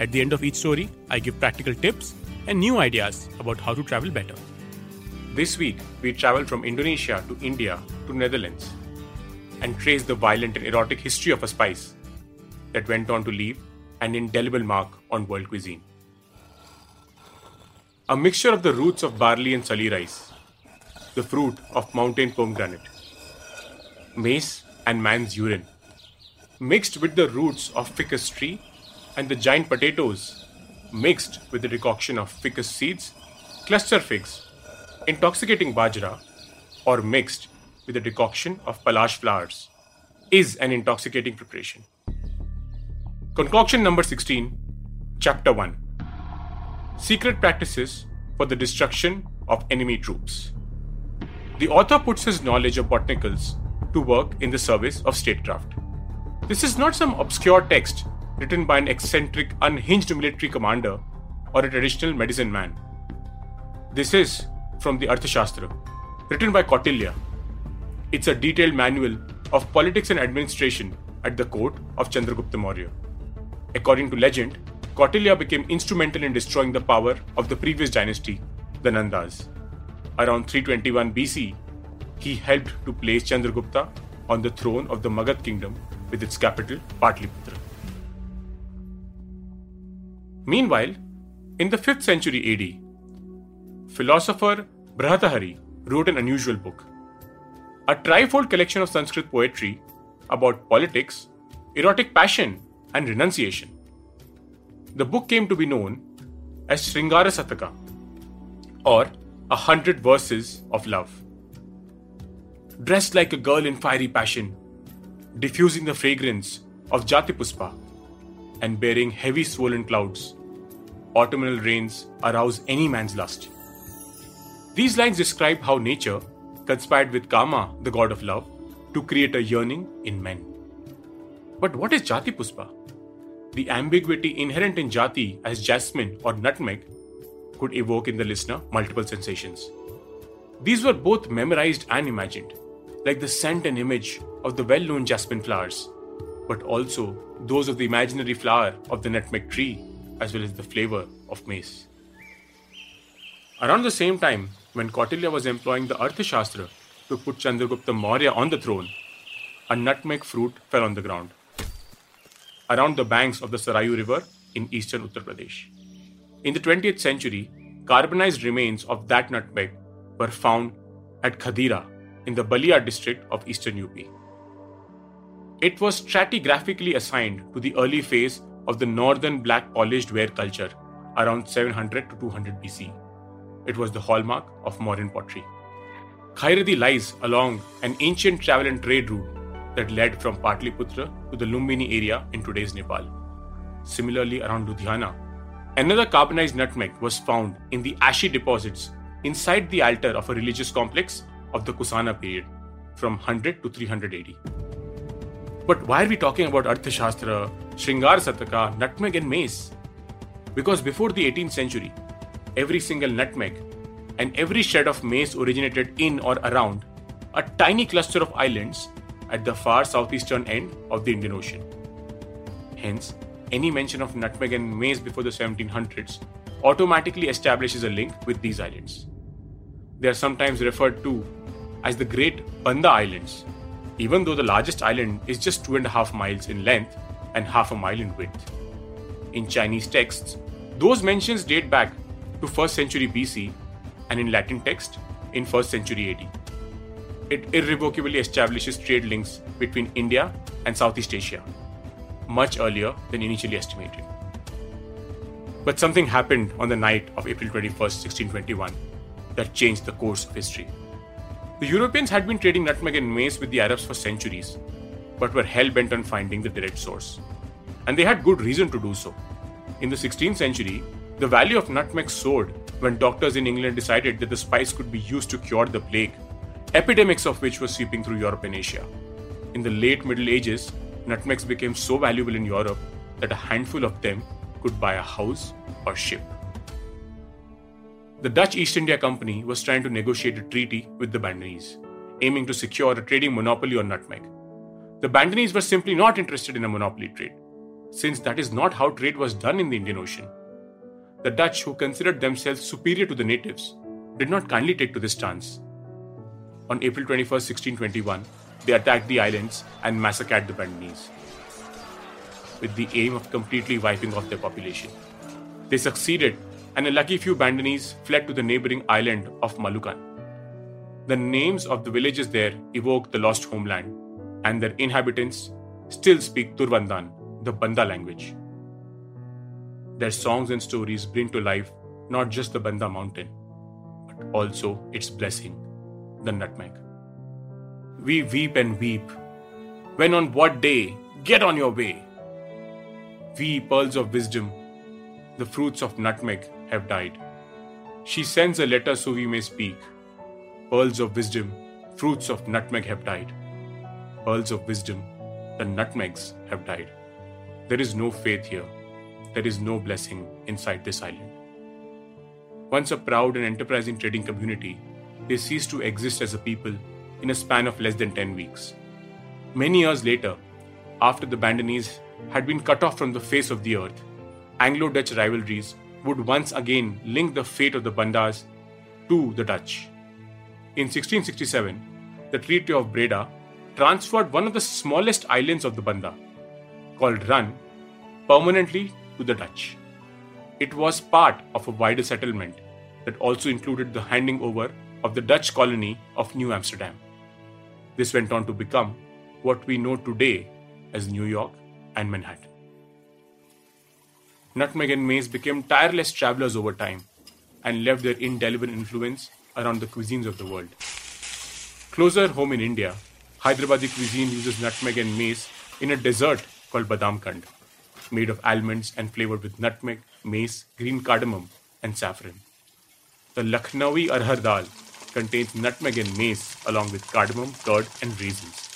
At the end of each story, I give practical tips and new ideas about how to travel better. This week, we traveled from Indonesia to India to Netherlands and traced the violent and erotic history of a spice that went on to leave an indelible mark on world cuisine. A mixture of the roots of barley and sali rice, the fruit of mountain pomegranate, mace and man's urine, mixed with the roots of ficus tree and the giant potatoes, mixed with the decoction of ficus seeds, cluster figs, intoxicating bajra, or mixed with the decoction of palash flowers, is an intoxicating preparation. Concoction number 16, Chapter 1 Secret Practices for the Destruction of Enemy Troops. The author puts his knowledge of botanicals to work in the service of statecraft. This is not some obscure text written by an eccentric, unhinged military commander or a traditional medicine man. This is from the Arthashastra, written by Kautilya. It's a detailed manual of politics and administration at the court of Chandragupta Maurya. According to legend, Kautilya became instrumental in destroying the power of the previous dynasty, the Nandas. Around 321 BC, he helped to place Chandragupta on the throne of the Magad kingdom with its capital, Patliputra. Meanwhile, in the 5th century AD, philosopher Bhartrhari wrote an unusual book, a trifold collection of Sanskrit poetry about politics, erotic passion, and renunciation. The book came to be known as Sringara Sataka, or A Hundred Verses of Love. Dressed like a girl in fiery passion, diffusing the fragrance of Jatipuspa, and bearing heavy swollen clouds, autumnal rains arouse any man's lust. These lines describe how nature conspired with Kama, the god of love, to create a yearning in men. But what is Jati Puspa? The ambiguity inherent in Jati as jasmine or nutmeg could evoke in the listener multiple sensations. These were both memorized and imagined, like the scent and image of the well known jasmine flowers, but also those of the imaginary flower of the nutmeg tree, as well as the flavor of mace. Around the same time, when Kautilya was employing the Arthashastra to put Chandragupta Maurya on the throne, a nutmeg fruit fell on the ground around the banks of the Sarayu River in eastern Uttar Pradesh. In the 20th century, carbonized remains of that nutmeg were found at Khadira in the Ballia district of eastern UP. It was stratigraphically assigned to the early phase of the northern black polished ware culture around 700 to 200 BC. It was the hallmark of Mauryan pottery. Khairadi lies along an ancient travel and trade route that led from Patliputra to the Lumbini area in today's Nepal. Similarly, around Ludhiana, another carbonized nutmeg was found in the ashy deposits inside the altar of a religious complex of the Kusana period from 100 to 300 AD. But why are we talking about Arthashastra, Shringar Sataka, nutmeg, and mace? Because before the 18th century, every single nutmeg and every shred of mace originated in or around a tiny cluster of islands at the far southeastern end of the Indian Ocean. Hence, any mention of nutmeg and mace before the 1700s automatically establishes a link with these islands. They are sometimes referred to as the Great Banda Islands, even though the largest island is just two and a half miles in length and half a mile in width. In Chinese texts, those mentions date back to 1st century BC and in Latin text in 1st century AD. It irrevocably establishes trade links between India and Southeast Asia, much earlier than initially estimated. But something happened on the night of April 21, 1621, that changed the course of history. The Europeans had been trading nutmeg and mace with the Arabs for centuries, but were hell bent on finding the direct source. And they had good reason to do so. In the 16th century, The value of nutmeg soared when doctors in England decided that the spice could be used to cure the plague, epidemics of which were sweeping through Europe and Asia. In the late Middle Ages, nutmegs became so valuable in Europe that a handful of them could buy a house or ship. The Dutch East India Company was trying to negotiate a treaty with the Bandanese, aiming to secure a trading monopoly on nutmeg. The Bandanese were simply not interested in a monopoly trade, since that is not how trade was done in the Indian Ocean. The Dutch, who considered themselves superior to the natives, did not kindly take to this stance. On April 21, 1621, they attacked the islands and massacred the Bandanese, with the aim of completely wiping off their population. They succeeded, and a lucky few Bandanese fled to the neighboring island of Malukan. The names of the villages there evoke the lost homeland and their inhabitants still speak Turwandan, the Banda language. Their songs and stories bring to life not just the Banda mountain, but also its blessing, the nutmeg. We weep and weep. When on what day? Get on your way. We, pearls of wisdom, the fruits of nutmeg have died. She sends a letter so we may speak. Pearls of wisdom, fruits of nutmeg have died pearls of wisdom, the nutmegs have died. There is no faith here. There is no blessing inside this island. Once a proud and enterprising trading community, they ceased to exist as a people in a span of less than 10 weeks. Many years later, after the Bandanese had been cut off from the face of the earth, Anglo Dutch rivalries would once again link the fate of the Bandas to the Dutch. In 1667, the Treaty of Breda transferred one of the smallest islands of the Banda, called Run, permanently to the Dutch. It was part of a wider settlement that also included the handing over of the Dutch colony of New Amsterdam. This went on to become what we know today as New York and Manhattan. Nutmeg and mace became tireless travelers over time and left their indelible influence around the cuisines of the world. Closer home in India, Hyderabadi cuisine uses nutmeg and mace in a dessert called badam kand, made of almonds and flavored with nutmeg, mace, green cardamom, and saffron. The Lucknowi arhar dal contains nutmeg and mace along with cardamom, curd, and raisins.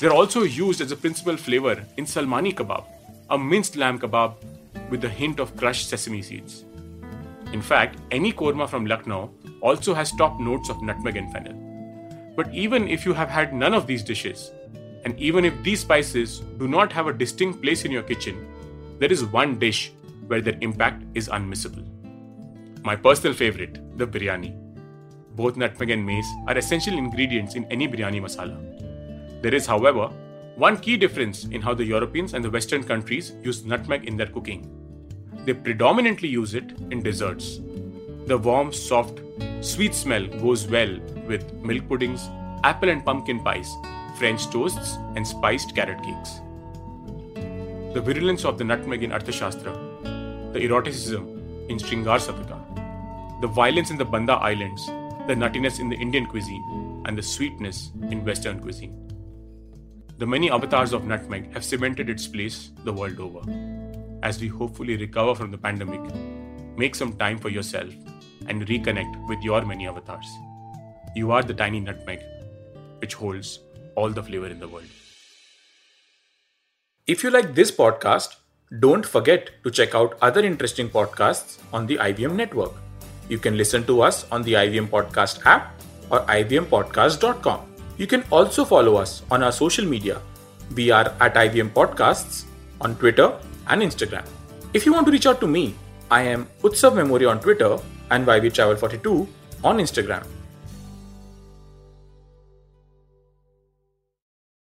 They are also used as a principal flavor in salmani kebab, a minced lamb kebab with a hint of crushed sesame seeds. In fact, any korma from Lucknow also has top notes of nutmeg and fennel. But even if you have had none of these dishes, and even if these spices do not have a distinct place in your kitchen, there is one dish where their impact is unmissable. My personal favorite, the biryani. Both nutmeg and mace are essential ingredients in any biryani masala. There is, however, one key difference in how the Europeans and the Western countries use nutmeg in their cooking. They predominantly use it in desserts. The warm, soft, sweet smell goes well with milk puddings, apple and pumpkin pies, French toasts, and spiced carrot cakes. The virulence of the nutmeg in Arthashastra, the eroticism in Shringar Sataka, the violence in the Banda Islands, the nuttiness in the Indian cuisine, and the sweetness in Western cuisine. The many avatars of nutmeg have cemented its place the world over. As we hopefully recover from the pandemic, make some time for yourself and reconnect with your many avatars. You are the tiny nutmeg, which holds all the flavor in the world. If you like this podcast, don't forget to check out other interesting podcasts on the IVM network. You can listen to us on the IVM Podcast app or ivmpodcast.com. You can also follow us on our social media. We are at IVM Podcasts on Twitter and Instagram. If you want to reach out to me, I am Utsav Memory on Twitter and YV Travel 42 on Instagram.